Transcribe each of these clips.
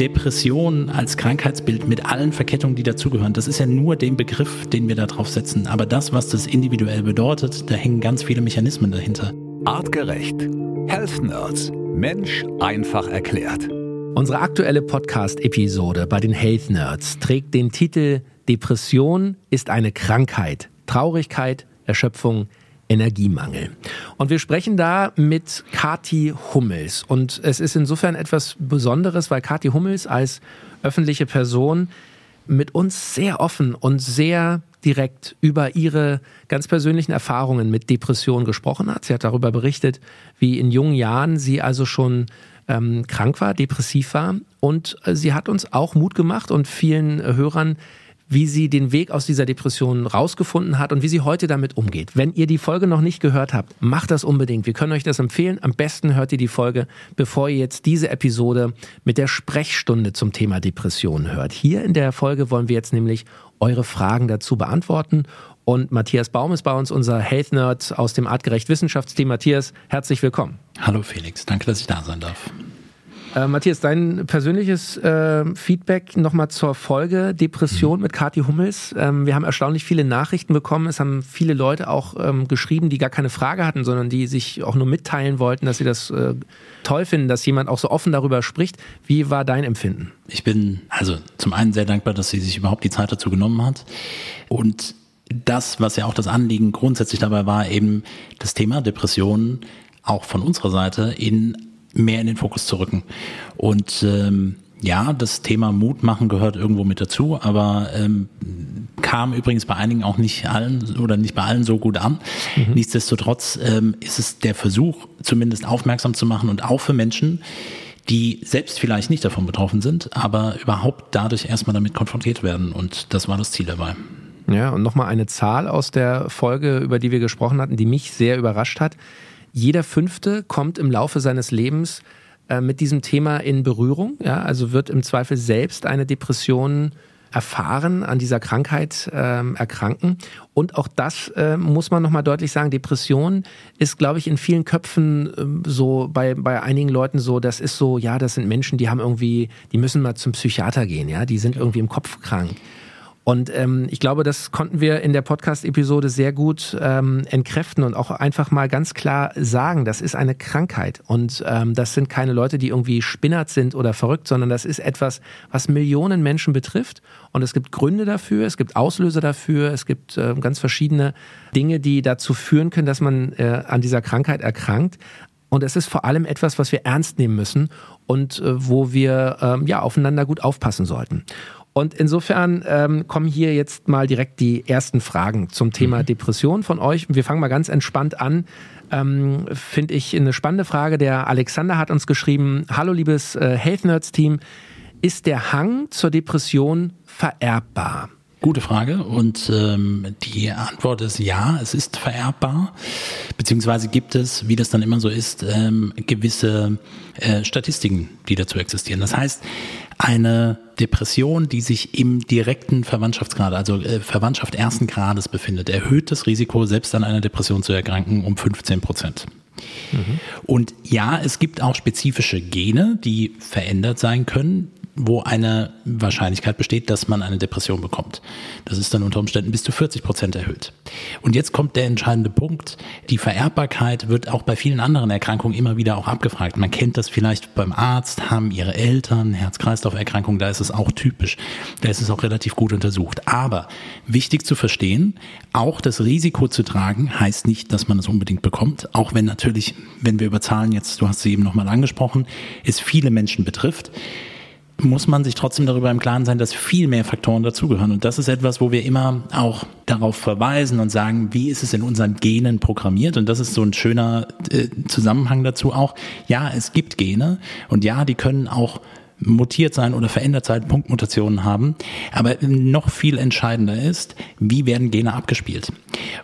Depression als Krankheitsbild mit allen Verkettungen, die dazugehören, das ist ja nur den Begriff, den wir da drauf setzen. Aber das, was das individuell bedeutet, da hängen ganz viele Mechanismen dahinter. Artgerecht. Health Nerds. Mensch einfach erklärt. Unsere aktuelle Podcast-Episode bei den Health Nerds trägt den Titel Depression ist eine Krankheit. Traurigkeit, Erschöpfung, Energiemangel. Und wir sprechen da mit Kati Hummels. Und es ist insofern etwas Besonderes, weil Kati Hummels als öffentliche Person mit uns sehr offen und sehr direkt über ihre ganz persönlichen Erfahrungen mit Depressionen gesprochen hat. Sie hat darüber berichtet, wie in jungen Jahren sie also schon ähm, krank war, depressiv war. Und äh, sie hat uns auch Mut gemacht und vielen Hörern wie sie den Weg aus dieser Depression rausgefunden hat und wie sie heute damit umgeht. Wenn ihr die Folge noch nicht gehört habt, macht das unbedingt. Wir können euch das empfehlen. Am besten hört ihr die Folge, bevor ihr jetzt diese Episode mit der Sprechstunde zum Thema Depression hört. Hier in der Folge wollen wir jetzt nämlich eure Fragen dazu beantworten. Und Matthias Baum ist bei uns, unser Health Nerd aus dem Artgerecht Wissenschaftsteam. Matthias, herzlich willkommen. Hallo Felix, danke, dass ich da sein darf. Äh, Matthias, dein persönliches äh, Feedback nochmal zur Folge Depression mit Kathi Hummels. Ähm, wir haben erstaunlich viele Nachrichten bekommen. Es haben viele Leute auch ähm, geschrieben, die gar keine Frage hatten, sondern die sich auch nur mitteilen wollten, dass sie das äh, toll finden, dass jemand auch so offen darüber spricht. Wie war dein Empfinden? Ich bin also zum einen sehr dankbar, dass sie sich überhaupt die Zeit dazu genommen hat. Und das, was ja auch das Anliegen grundsätzlich dabei war, eben das Thema Depressionen auch von unserer Seite in mehr in den Fokus zu rücken. Und ähm, ja, das Thema Mut machen gehört irgendwo mit dazu, aber ähm, kam übrigens bei einigen auch nicht allen oder nicht bei allen so gut an. Mhm. Nichtsdestotrotz ähm, ist es der Versuch, zumindest aufmerksam zu machen und auch für Menschen, die selbst vielleicht nicht davon betroffen sind, aber überhaupt dadurch erstmal damit konfrontiert werden. Und das war das Ziel dabei. Ja, und nochmal eine Zahl aus der Folge, über die wir gesprochen hatten, die mich sehr überrascht hat. Jeder Fünfte kommt im Laufe seines Lebens äh, mit diesem Thema in Berührung, ja, also wird im Zweifel selbst eine Depression erfahren, an dieser Krankheit ähm, erkranken. Und auch das äh, muss man nochmal deutlich sagen, Depression ist, glaube ich, in vielen Köpfen äh, so, bei, bei einigen Leuten so, das ist so, ja, das sind Menschen, die haben irgendwie, die müssen mal zum Psychiater gehen, ja, die sind irgendwie im Kopf krank. Und ähm, ich glaube, das konnten wir in der Podcast-Episode sehr gut ähm, entkräften und auch einfach mal ganz klar sagen, das ist eine Krankheit. Und ähm, das sind keine Leute, die irgendwie spinnert sind oder verrückt, sondern das ist etwas, was Millionen Menschen betrifft. Und es gibt Gründe dafür, es gibt Auslöser dafür, es gibt äh, ganz verschiedene Dinge, die dazu führen können, dass man äh, an dieser Krankheit erkrankt. Und es ist vor allem etwas, was wir ernst nehmen müssen und äh, wo wir ähm, ja aufeinander gut aufpassen sollten. Und insofern ähm, kommen hier jetzt mal direkt die ersten Fragen zum Thema mhm. Depression von euch. Wir fangen mal ganz entspannt an. Ähm, Finde ich eine spannende Frage. Der Alexander hat uns geschrieben, hallo liebes äh, Health Nerds Team, ist der Hang zur Depression vererbbar? Gute Frage und ähm, die Antwort ist ja, es ist vererbbar, beziehungsweise gibt es, wie das dann immer so ist, ähm, gewisse äh, Statistiken, die dazu existieren. Das heißt, eine Depression, die sich im direkten Verwandtschaftsgrad, also äh, Verwandtschaft ersten Grades befindet, erhöht das Risiko, selbst an einer Depression zu erkranken, um 15 Prozent. Mhm. Und ja, es gibt auch spezifische Gene, die verändert sein können, wo eine Wahrscheinlichkeit besteht, dass man eine Depression bekommt. Das ist dann unter Umständen bis zu 40 Prozent erhöht. Und jetzt kommt der entscheidende Punkt. Die Vererbbarkeit wird auch bei vielen anderen Erkrankungen immer wieder auch abgefragt. Man kennt das vielleicht beim Arzt, haben ihre Eltern Herz-Kreislauf-Erkrankungen, da ist es auch typisch. Da ist es auch relativ gut untersucht. Aber wichtig zu verstehen, auch das Risiko zu tragen heißt nicht, dass man es unbedingt bekommt. Auch wenn natürlich, wenn wir über Zahlen jetzt, du hast sie eben nochmal angesprochen, es viele Menschen betrifft muss man sich trotzdem darüber im Klaren sein, dass viel mehr Faktoren dazugehören. Und das ist etwas, wo wir immer auch darauf verweisen und sagen, wie ist es in unseren Genen programmiert? Und das ist so ein schöner äh, Zusammenhang dazu auch. Ja, es gibt Gene und ja, die können auch mutiert sein oder verändert sein, Punktmutationen haben. Aber noch viel entscheidender ist, wie werden Gene abgespielt?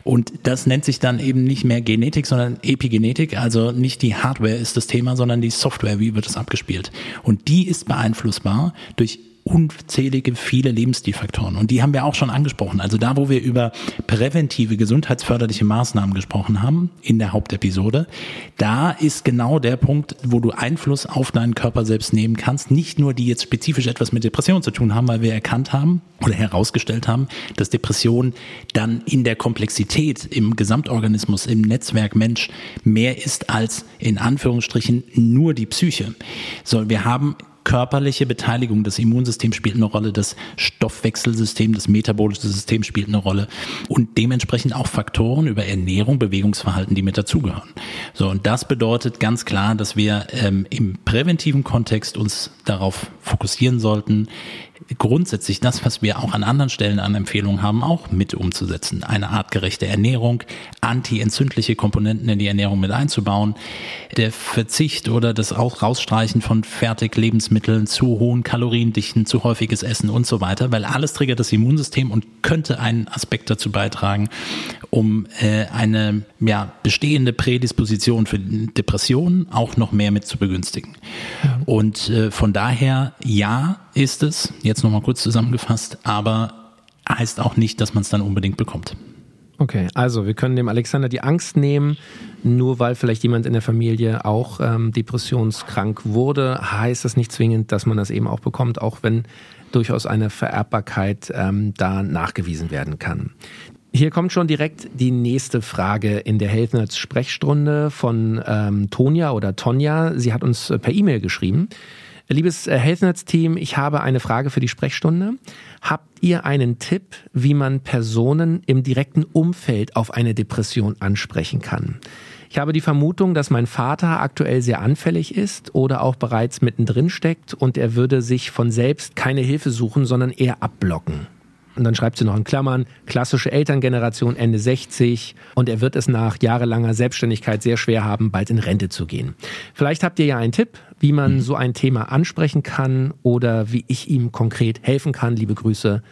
Und das nennt sich dann eben nicht mehr Genetik, sondern Epigenetik. Also nicht die Hardware ist das Thema, sondern die Software, wie wird es abgespielt? Und die ist beeinflussbar durch unzählige viele Lebensstilfaktoren und die haben wir auch schon angesprochen. Also da, wo wir über präventive, gesundheitsförderliche Maßnahmen gesprochen haben in der Hauptepisode, da ist genau der Punkt, wo du Einfluss auf deinen Körper selbst nehmen kannst. Nicht nur die jetzt spezifisch etwas mit Depression zu tun haben, weil wir erkannt haben oder herausgestellt haben, dass Depression dann in der Komplexität im Gesamtorganismus, im Netzwerk Mensch mehr ist als in Anführungsstrichen nur die Psyche. So, wir haben körperliche Beteiligung. Das Immunsystem spielt eine Rolle, das Stoffwechselsystem, das metabolische System spielt eine Rolle und dementsprechend auch Faktoren über Ernährung, Bewegungsverhalten, die mit dazugehören. So, und das bedeutet ganz klar, dass wir ähm, im präventiven Kontext uns darauf fokussieren sollten, grundsätzlich das, was wir auch an anderen Stellen an Empfehlungen haben, auch mit umzusetzen. Eine artgerechte Ernährung, anti-entzündliche Komponenten in die Ernährung mit einzubauen, der Verzicht oder das auch Rausstreichen von Fertiglebensmitteln zu hohen Kaloriendichten, zu häufiges Essen und so weiter, weil alles triggert das Immunsystem und könnte einen Aspekt dazu beitragen, um äh, eine ja, bestehende Prädisposition für Depressionen auch noch mehr mit zu begünstigen. Und äh, von daher, ja, ist es, jetzt nochmal kurz zusammengefasst, aber heißt auch nicht, dass man es dann unbedingt bekommt. Okay, also wir können dem Alexander die Angst nehmen, nur weil vielleicht jemand in der Familie auch ähm, depressionskrank wurde, heißt das nicht zwingend, dass man das eben auch bekommt, auch wenn durchaus eine Vererbbarkeit ähm, da nachgewiesen werden kann. Hier kommt schon direkt die nächste Frage in der Health Nerds Sprechstunde von ähm, Tonja oder Tonja. Sie hat uns äh, per E-Mail geschrieben. Liebes äh, Health Nerds Team, ich habe eine Frage für die Sprechstunde. Habt ihr einen Tipp, wie man Personen im direkten Umfeld auf eine Depression ansprechen kann? Ich habe die Vermutung, dass mein Vater aktuell sehr anfällig ist oder auch bereits mittendrin steckt und er würde sich von selbst keine Hilfe suchen, sondern eher abblocken. Und dann schreibt sie noch in Klammern, klassische Elterngeneration Ende 60 und er wird es nach jahrelanger Selbstständigkeit sehr schwer haben, bald in Rente zu gehen. Vielleicht habt ihr ja einen Tipp, wie man mhm. so ein Thema ansprechen kann oder wie ich ihm konkret helfen kann. Liebe Grüße,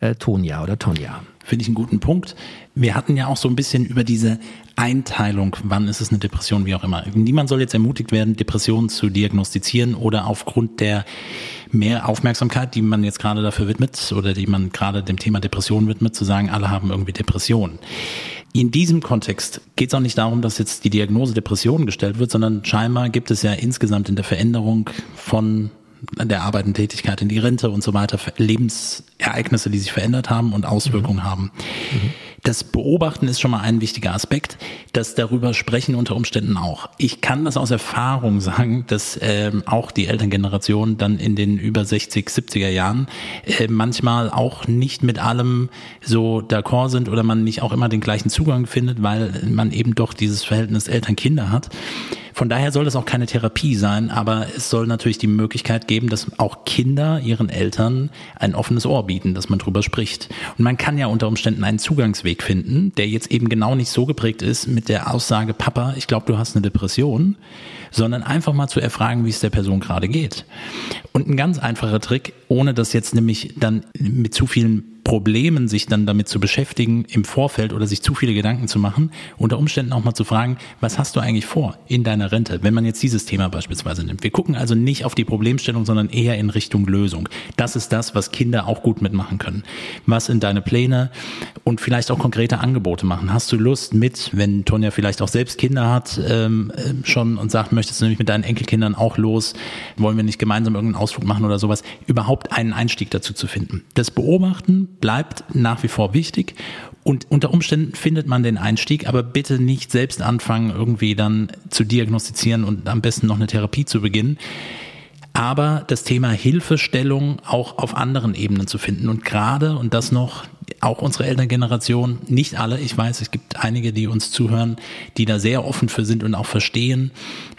äh, Tonja oder Tonja. Finde ich einen guten Punkt. Wir hatten ja auch so ein bisschen über diese Einteilung, wann ist es eine Depression, wie auch immer. Niemand soll jetzt ermutigt werden, Depressionen zu diagnostizieren oder aufgrund der mehr Aufmerksamkeit, die man jetzt gerade dafür widmet oder die man gerade dem Thema Depression widmet, zu sagen, alle haben irgendwie Depressionen. In diesem Kontext geht es auch nicht darum, dass jetzt die Diagnose Depression gestellt wird, sondern scheinbar gibt es ja insgesamt in der Veränderung von der Arbeit und Tätigkeit in die Rente und so weiter, Lebensereignisse, die sich verändert haben und Auswirkungen mhm. haben. Mhm. Das Beobachten ist schon mal ein wichtiger Aspekt. Das darüber sprechen unter Umständen auch. Ich kann das aus Erfahrung sagen, dass ähm, auch die Elterngeneration dann in den über 60, 70er Jahren äh, manchmal auch nicht mit allem so d'accord sind oder man nicht auch immer den gleichen Zugang findet, weil man eben doch dieses Verhältnis Eltern-Kinder hat. Von daher soll das auch keine Therapie sein, aber es soll natürlich die Möglichkeit geben, dass auch Kinder ihren Eltern ein offenes Ohr bieten, dass man drüber spricht. Und man kann ja unter Umständen einen Zugangsweg finden, der jetzt eben genau nicht so geprägt ist mit der Aussage, Papa, ich glaube, du hast eine Depression, sondern einfach mal zu erfragen, wie es der Person gerade geht. Und ein ganz einfacher Trick, ohne das jetzt nämlich dann mit zu vielen Problemen, sich dann damit zu beschäftigen im Vorfeld oder sich zu viele Gedanken zu machen, unter Umständen auch mal zu fragen, was hast du eigentlich vor in deiner Rente, wenn man jetzt dieses Thema beispielsweise nimmt. Wir gucken also nicht auf die Problemstellung, sondern eher in Richtung Lösung. Das ist das, was Kinder auch gut mitmachen können. Was sind deine Pläne und vielleicht auch konkrete Angebote machen? Hast du Lust mit, wenn Tonja vielleicht auch selbst Kinder hat, ähm, äh, schon und sagt, möchtest du nämlich mit deinen Enkelkindern auch los? Wollen wir nicht gemeinsam irgendeinen Ausflug machen oder sowas? Überhaupt einen Einstieg dazu zu finden. Das Beobachten bleibt nach wie vor wichtig. Und unter Umständen findet man den Einstieg, aber bitte nicht selbst anfangen, irgendwie dann zu diagnostizieren und am besten noch eine Therapie zu beginnen. Aber das Thema Hilfestellung auch auf anderen Ebenen zu finden und gerade, und das noch, auch unsere Elterngeneration, nicht alle, ich weiß, es gibt einige, die uns zuhören, die da sehr offen für sind und auch verstehen,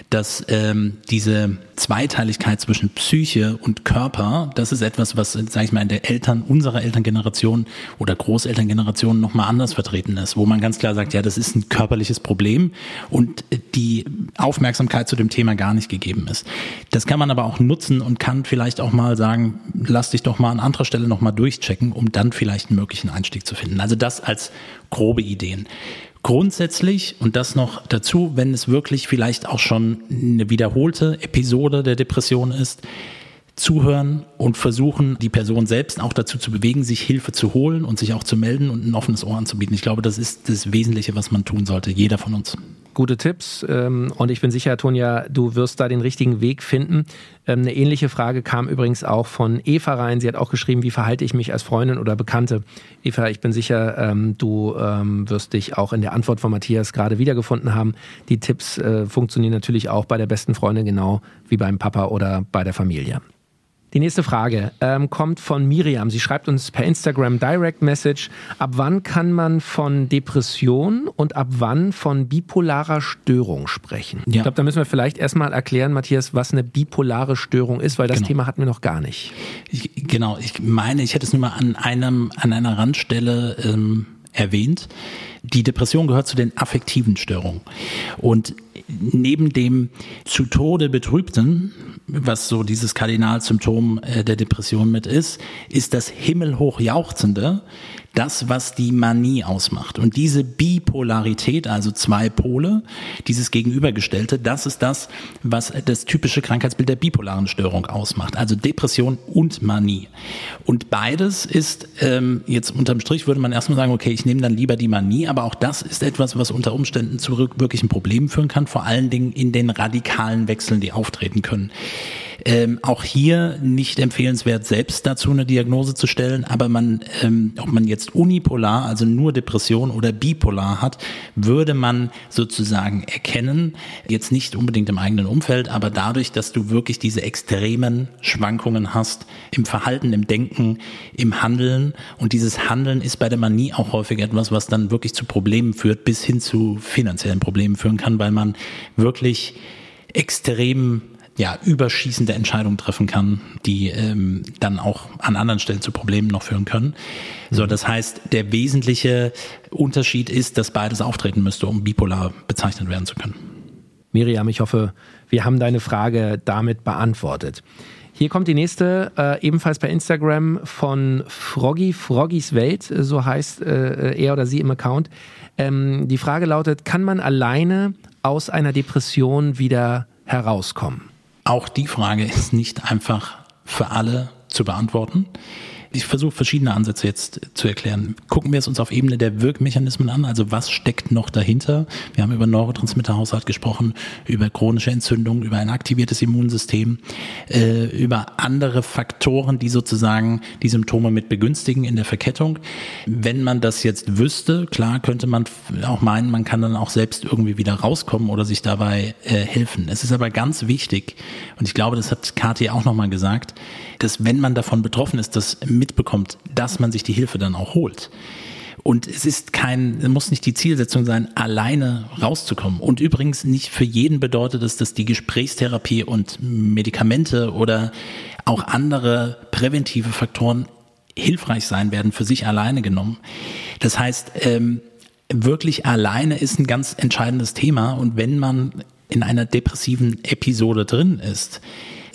dass ähm, diese Zweiteiligkeit zwischen Psyche und Körper, das ist etwas, was, sage ich mal, in der Eltern, unserer Elterngeneration oder Großelterngeneration nochmal anders vertreten ist, wo man ganz klar sagt, ja, das ist ein körperliches Problem und die Aufmerksamkeit zu dem Thema gar nicht gegeben ist. Das kann man aber auch nutzen und kann vielleicht auch mal sagen, lass dich doch mal an anderer Stelle nochmal durchchecken, um dann vielleicht einen möglichen Einstieg zu finden. Also das als grobe Ideen. Grundsätzlich, und das noch dazu, wenn es wirklich vielleicht auch schon eine wiederholte Episode der Depression ist, zuhören und versuchen, die Person selbst auch dazu zu bewegen, sich Hilfe zu holen und sich auch zu melden und ein offenes Ohr anzubieten. Ich glaube, das ist das Wesentliche, was man tun sollte, jeder von uns gute Tipps ähm, und ich bin sicher, Tonja, du wirst da den richtigen Weg finden. Ähm, eine ähnliche Frage kam übrigens auch von Eva rein. Sie hat auch geschrieben, wie verhalte ich mich als Freundin oder Bekannte? Eva, ich bin sicher, ähm, du wirst dich auch in der Antwort von Matthias gerade wiedergefunden haben. Die Tipps äh, funktionieren natürlich auch bei der besten Freundin genau wie beim Papa oder bei der Familie. Die nächste Frage ähm, kommt von Miriam. Sie schreibt uns per Instagram Direct Message. Ab wann kann man von Depression und ab wann von bipolarer Störung sprechen? Ja. Ich glaube, da müssen wir vielleicht erstmal erklären, Matthias, was eine bipolare Störung ist, weil das genau. Thema hatten wir noch gar nicht. Ich, genau, ich meine, ich hätte es nur mal an einem, an einer Randstelle ähm, erwähnt. Die Depression gehört zu den affektiven Störungen. Und neben dem zu Tode betrübten, was so dieses Kardinalsymptom äh, der Depression mit ist, ist das himmelhoch jauchzende, das, was die Manie ausmacht. Und diese Bipolarität, also zwei Pole, dieses Gegenübergestellte, das ist das, was das typische Krankheitsbild der bipolaren Störung ausmacht. Also Depression und Manie. Und beides ist, ähm, jetzt unterm Strich würde man erstmal sagen, okay, ich nehme dann lieber die Manie, aber auch das ist etwas, was unter Umständen zu wirklichen Problemen führen kann, vor allen Dingen in den radikalen Wechseln, die auftreten können. Ähm, auch hier nicht empfehlenswert, selbst dazu eine Diagnose zu stellen, aber man, ähm, ob man jetzt unipolar, also nur Depression oder bipolar hat, würde man sozusagen erkennen, jetzt nicht unbedingt im eigenen Umfeld, aber dadurch, dass du wirklich diese extremen Schwankungen hast im Verhalten, im Denken, im Handeln. Und dieses Handeln ist bei der Manie auch häufig etwas, was dann wirklich zu Problemen führt, bis hin zu finanziellen Problemen führen kann, weil man wirklich extrem ja, überschießende Entscheidungen treffen kann, die ähm, dann auch an anderen Stellen zu Problemen noch führen können. So, mhm. das heißt, der wesentliche Unterschied ist, dass beides auftreten müsste, um bipolar bezeichnet werden zu können. Miriam, ich hoffe, wir haben deine Frage damit beantwortet. Hier kommt die nächste, äh, ebenfalls bei Instagram von Froggy, Froggys Welt, so heißt äh, er oder sie im Account. Ähm, die Frage lautet, kann man alleine aus einer Depression wieder herauskommen? Auch die Frage ist nicht einfach für alle zu beantworten ich versuche verschiedene Ansätze jetzt zu erklären. Gucken wir es uns auf Ebene der Wirkmechanismen an, also was steckt noch dahinter? Wir haben über Neurotransmitterhaushalt gesprochen, über chronische Entzündung, über ein aktiviertes Immunsystem, äh, über andere Faktoren, die sozusagen die Symptome mit begünstigen in der Verkettung. Wenn man das jetzt wüsste, klar könnte man auch meinen, man kann dann auch selbst irgendwie wieder rauskommen oder sich dabei äh, helfen. Es ist aber ganz wichtig, und ich glaube, das hat Kathi auch nochmal gesagt, dass wenn man davon betroffen ist, das mitbekommt, dass man sich die Hilfe dann auch holt. Und es ist kein, muss nicht die Zielsetzung sein, alleine rauszukommen. Und übrigens nicht für jeden bedeutet es, dass die Gesprächstherapie und Medikamente oder auch andere präventive Faktoren hilfreich sein werden, für sich alleine genommen. Das heißt, ähm, wirklich alleine ist ein ganz entscheidendes Thema. Und wenn man in einer depressiven Episode drin ist,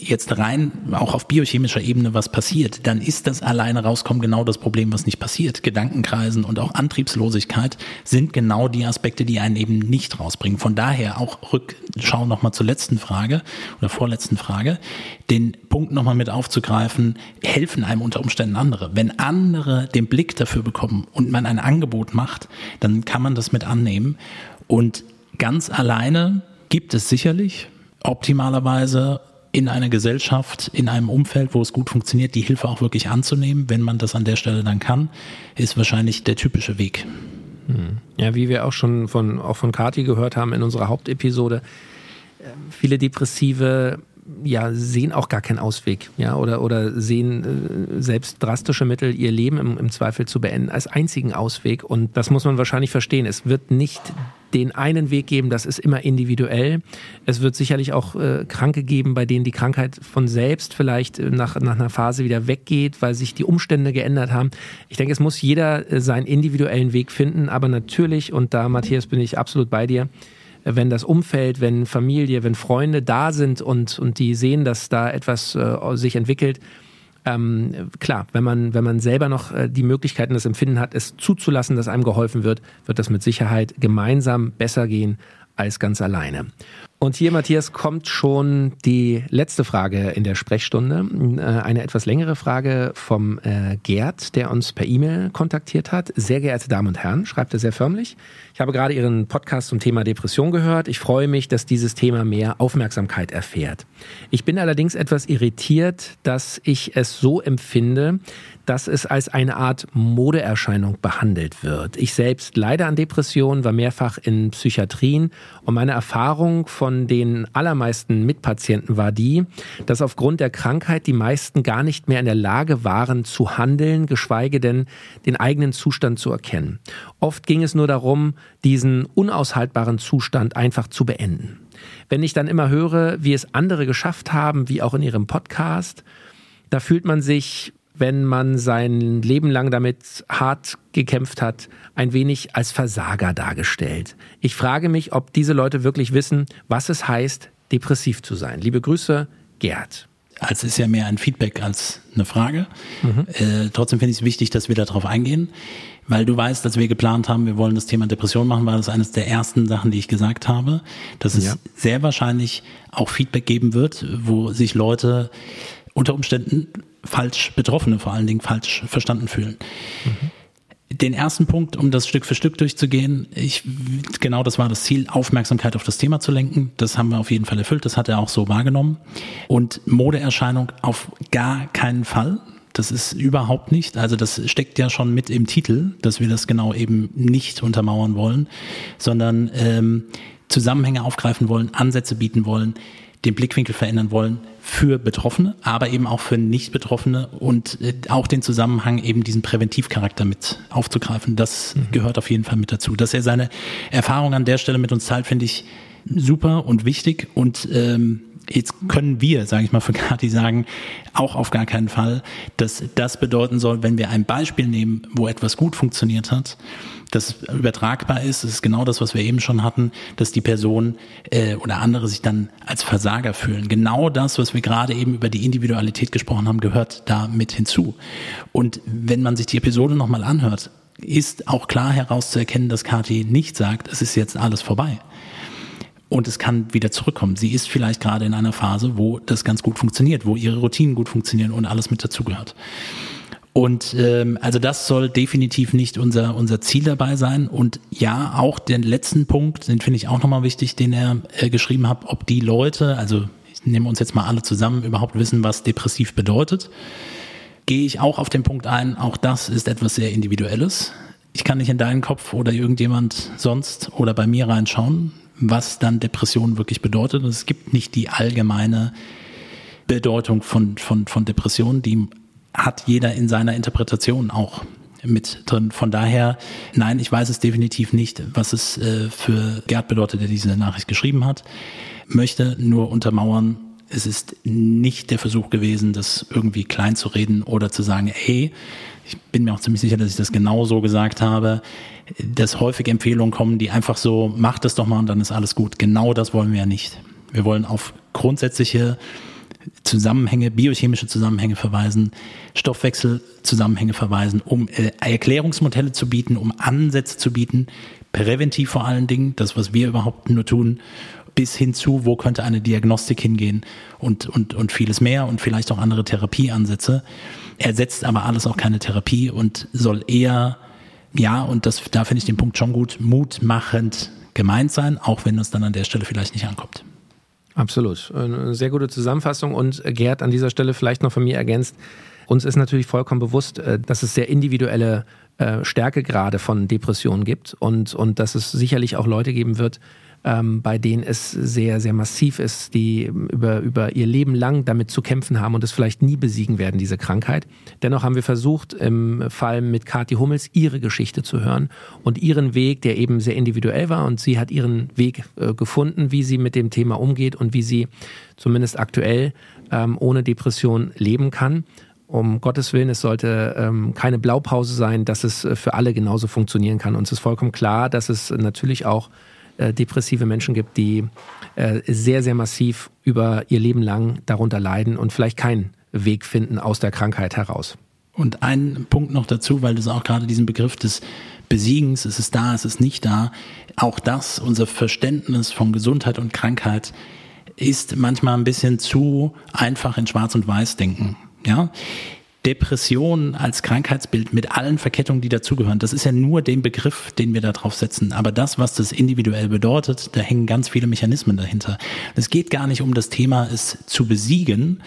jetzt rein auch auf biochemischer Ebene was passiert, dann ist das alleine rauskommen genau das Problem, was nicht passiert. Gedankenkreisen und auch Antriebslosigkeit sind genau die Aspekte, die einen eben nicht rausbringen. Von daher auch Rückschau nochmal zur letzten Frage oder vorletzten Frage, den Punkt nochmal mit aufzugreifen, helfen einem unter Umständen andere. Wenn andere den Blick dafür bekommen und man ein Angebot macht, dann kann man das mit annehmen und ganz alleine gibt es sicherlich optimalerweise in einer Gesellschaft, in einem Umfeld, wo es gut funktioniert, die Hilfe auch wirklich anzunehmen, wenn man das an der Stelle dann kann, ist wahrscheinlich der typische Weg. Hm. Ja, wie wir auch schon von, auch von Kati gehört haben in unserer Hauptepisode, äh, viele Depressive ja, sehen auch gar keinen Ausweg, ja, oder, oder sehen äh, selbst drastische Mittel, ihr Leben im, im Zweifel zu beenden, als einzigen Ausweg. Und das muss man wahrscheinlich verstehen. Es wird nicht den einen Weg geben, das ist immer individuell. Es wird sicherlich auch äh, Kranke geben, bei denen die Krankheit von selbst vielleicht äh, nach, nach einer Phase wieder weggeht, weil sich die Umstände geändert haben. Ich denke, es muss jeder äh, seinen individuellen Weg finden, aber natürlich, und da, Matthias, bin ich absolut bei dir, wenn das Umfeld, wenn Familie, wenn Freunde da sind und, und die sehen, dass da etwas äh, sich entwickelt, ähm, klar, wenn man, wenn man selber noch äh, die Möglichkeiten, das Empfinden hat, es zuzulassen, dass einem geholfen wird, wird das mit Sicherheit gemeinsam besser gehen als ganz alleine. Und hier, Matthias, kommt schon die letzte Frage in der Sprechstunde. Äh, eine etwas längere Frage vom äh, Gerd, der uns per E-Mail kontaktiert hat. Sehr geehrte Damen und Herren, schreibt er sehr förmlich. Ich habe gerade Ihren Podcast zum Thema Depression gehört. Ich freue mich, dass dieses Thema mehr Aufmerksamkeit erfährt. Ich bin allerdings etwas irritiert, dass ich es so empfinde, dass es als eine Art Modeerscheinung behandelt wird. Ich selbst leide an Depressionen, war mehrfach in Psychiatrien und meine Erfahrung von den allermeisten Mitpatienten war die, dass aufgrund der Krankheit die meisten gar nicht mehr in der Lage waren zu handeln, geschweige denn den eigenen Zustand zu erkennen. Oft ging es nur darum, diesen unaushaltbaren Zustand einfach zu beenden. Wenn ich dann immer höre, wie es andere geschafft haben, wie auch in ihrem Podcast, da fühlt man sich wenn man sein Leben lang damit hart gekämpft hat, ein wenig als Versager dargestellt. Ich frage mich, ob diese Leute wirklich wissen, was es heißt, depressiv zu sein. Liebe Grüße, Gerd. Also es ist ja mehr ein Feedback als eine Frage. Mhm. Äh, trotzdem finde ich es wichtig, dass wir darauf eingehen, weil du weißt, dass wir geplant haben, wir wollen das Thema Depression machen, war das eines der ersten Sachen, die ich gesagt habe, dass es ja. sehr wahrscheinlich auch Feedback geben wird, wo sich Leute unter Umständen falsch Betroffene vor allen Dingen falsch verstanden fühlen. Mhm. Den ersten Punkt, um das Stück für Stück durchzugehen, ich, genau das war das Ziel, Aufmerksamkeit auf das Thema zu lenken. Das haben wir auf jeden Fall erfüllt, das hat er auch so wahrgenommen. Und Modeerscheinung auf gar keinen Fall. Das ist überhaupt nicht. Also das steckt ja schon mit im Titel, dass wir das genau eben nicht untermauern wollen, sondern ähm, Zusammenhänge aufgreifen wollen, Ansätze bieten wollen, den Blickwinkel verändern wollen für Betroffene, aber eben auch für Nicht-Betroffene und äh, auch den Zusammenhang eben diesen Präventivcharakter mit aufzugreifen. Das mhm. gehört auf jeden Fall mit dazu. Dass er seine Erfahrung an der Stelle mit uns teilt, finde ich super und wichtig und ähm, jetzt können wir, sage ich mal für Kati sagen, auch auf gar keinen Fall, dass das bedeuten soll, wenn wir ein Beispiel nehmen, wo etwas gut funktioniert hat, das übertragbar ist, das ist genau das, was wir eben schon hatten, dass die Person äh, oder andere sich dann als Versager fühlen. Genau das, was wir gerade eben über die Individualität gesprochen haben, gehört da mit hinzu. Und wenn man sich die Episode nochmal anhört, ist auch klar herauszuerkennen, dass Kati nicht sagt, es ist jetzt alles vorbei und es kann wieder zurückkommen. Sie ist vielleicht gerade in einer Phase, wo das ganz gut funktioniert, wo ihre Routinen gut funktionieren und alles mit dazugehört. Und ähm, also das soll definitiv nicht unser unser Ziel dabei sein. Und ja, auch den letzten Punkt, den finde ich auch nochmal wichtig, den er äh, geschrieben hat, ob die Leute, also ich nehme uns jetzt mal alle zusammen, überhaupt wissen, was depressiv bedeutet. Gehe ich auch auf den Punkt ein, auch das ist etwas sehr Individuelles. Ich kann nicht in deinen Kopf oder irgendjemand sonst oder bei mir reinschauen was dann Depression wirklich bedeutet. es gibt nicht die allgemeine Bedeutung von, von, von Depression, die hat jeder in seiner Interpretation auch mit drin. Von daher, nein, ich weiß es definitiv nicht, was es äh, für Gerd bedeutet, der diese Nachricht geschrieben hat. Möchte nur untermauern, es ist nicht der Versuch gewesen, das irgendwie klein zu reden oder zu sagen, hey, ich bin mir auch ziemlich sicher, dass ich das genau so gesagt habe, dass häufig Empfehlungen kommen, die einfach so, mach das doch mal und dann ist alles gut. Genau das wollen wir ja nicht. Wir wollen auf grundsätzliche Zusammenhänge, biochemische Zusammenhänge verweisen, Stoffwechselzusammenhänge verweisen, um äh, Erklärungsmodelle zu bieten, um Ansätze zu bieten, präventiv vor allen Dingen, das, was wir überhaupt nur tun, bis hin zu, wo könnte eine Diagnostik hingehen und, und, und vieles mehr und vielleicht auch andere Therapieansätze. Ersetzt aber alles auch keine Therapie und soll eher ja, und das, da finde ich den Punkt schon gut, mutmachend gemeint sein, auch wenn es dann an der Stelle vielleicht nicht ankommt. Absolut. Eine sehr gute Zusammenfassung und Gerd an dieser Stelle vielleicht noch von mir ergänzt. Uns ist natürlich vollkommen bewusst, äh, dass es sehr individuelle äh, Stärkegrade von Depressionen gibt und, und dass es sicherlich auch Leute geben wird, ähm, bei denen es sehr, sehr massiv ist, die über, über ihr Leben lang damit zu kämpfen haben und es vielleicht nie besiegen werden, diese Krankheit. Dennoch haben wir versucht, im Fall mit Kathi Hummels ihre Geschichte zu hören und ihren Weg, der eben sehr individuell war und sie hat ihren Weg äh, gefunden, wie sie mit dem Thema umgeht und wie sie zumindest aktuell ähm, ohne Depression leben kann um Gottes Willen, es sollte ähm, keine Blaupause sein, dass es äh, für alle genauso funktionieren kann. Uns ist vollkommen klar, dass es natürlich auch äh, depressive Menschen gibt, die äh, sehr, sehr massiv über ihr Leben lang darunter leiden und vielleicht keinen Weg finden aus der Krankheit heraus. Und ein Punkt noch dazu, weil du auch gerade diesen Begriff des Besiegens, es ist da, es ist nicht da. Auch das, unser Verständnis von Gesundheit und Krankheit ist manchmal ein bisschen zu einfach in Schwarz und Weiß denken. Ja, Depression als Krankheitsbild mit allen Verkettungen, die dazugehören, das ist ja nur den Begriff, den wir da drauf setzen. Aber das, was das individuell bedeutet, da hängen ganz viele Mechanismen dahinter. Es geht gar nicht um das Thema, es zu besiegen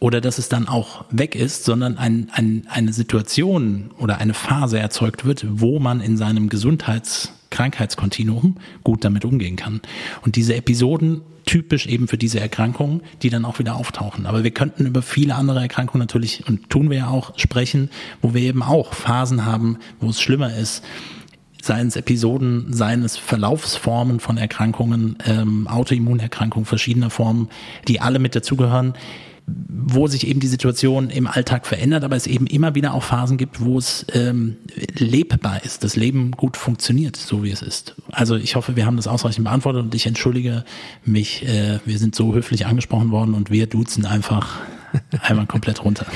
oder dass es dann auch weg ist, sondern ein, ein, eine Situation oder eine Phase erzeugt wird, wo man in seinem Gesundheits Krankheitskontinuum gut damit umgehen kann. Und diese Episoden typisch eben für diese Erkrankungen, die dann auch wieder auftauchen. Aber wir könnten über viele andere Erkrankungen natürlich, und tun wir ja auch, sprechen, wo wir eben auch Phasen haben, wo es schlimmer ist. Seien es Episoden, seien es Verlaufsformen von Erkrankungen, ähm, Autoimmunerkrankungen verschiedener Formen, die alle mit dazugehören wo sich eben die Situation im Alltag verändert, aber es eben immer wieder auch Phasen gibt, wo es ähm, lebbar ist, das Leben gut funktioniert, so wie es ist. Also ich hoffe, wir haben das ausreichend beantwortet und ich entschuldige mich, äh, wir sind so höflich angesprochen worden und wir duzen einfach einmal komplett runter.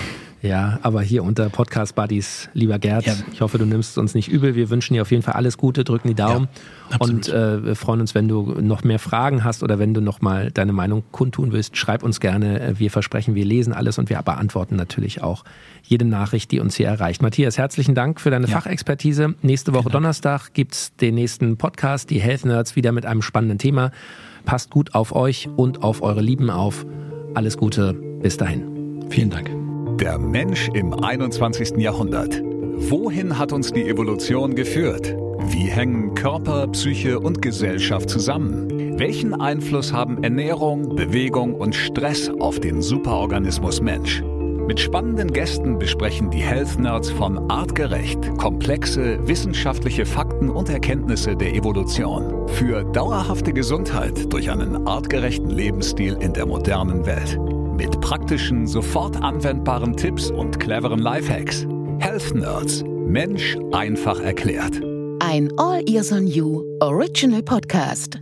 Ja, aber hier unter Podcast Buddies, lieber Gerd, ja. ich hoffe, du nimmst uns nicht übel. Wir wünschen dir auf jeden Fall alles Gute, drücken die Daumen ja, und äh, wir freuen uns, wenn du noch mehr Fragen hast oder wenn du noch mal deine Meinung kundtun willst, schreib uns gerne. Wir versprechen, wir lesen alles und wir beantworten natürlich auch jede Nachricht, die uns hier erreicht. Matthias, herzlichen Dank für deine ja. Fachexpertise. Nächste Woche Donnerstag gibt's den nächsten Podcast, die Health Nerds, wieder mit einem spannenden Thema. Passt gut auf euch und auf eure Lieben auf. Alles Gute, bis dahin. Vielen Dank. Der Mensch im 21. Jahrhundert. Wohin hat uns die Evolution geführt? Wie hängen Körper, Psyche und Gesellschaft zusammen? Welchen Einfluss haben Ernährung, Bewegung und Stress auf den Superorganismus Mensch? Mit spannenden Gästen besprechen die Health Nerds von Artgerecht komplexe wissenschaftliche Fakten und Erkenntnisse der Evolution für dauerhafte Gesundheit durch einen artgerechten Lebensstil in der modernen Welt. Mit praktischen, sofort anwendbaren Tipps und cleveren Lifehacks. Health Nerds. Mensch einfach erklärt. Ein All Ears on You Original Podcast.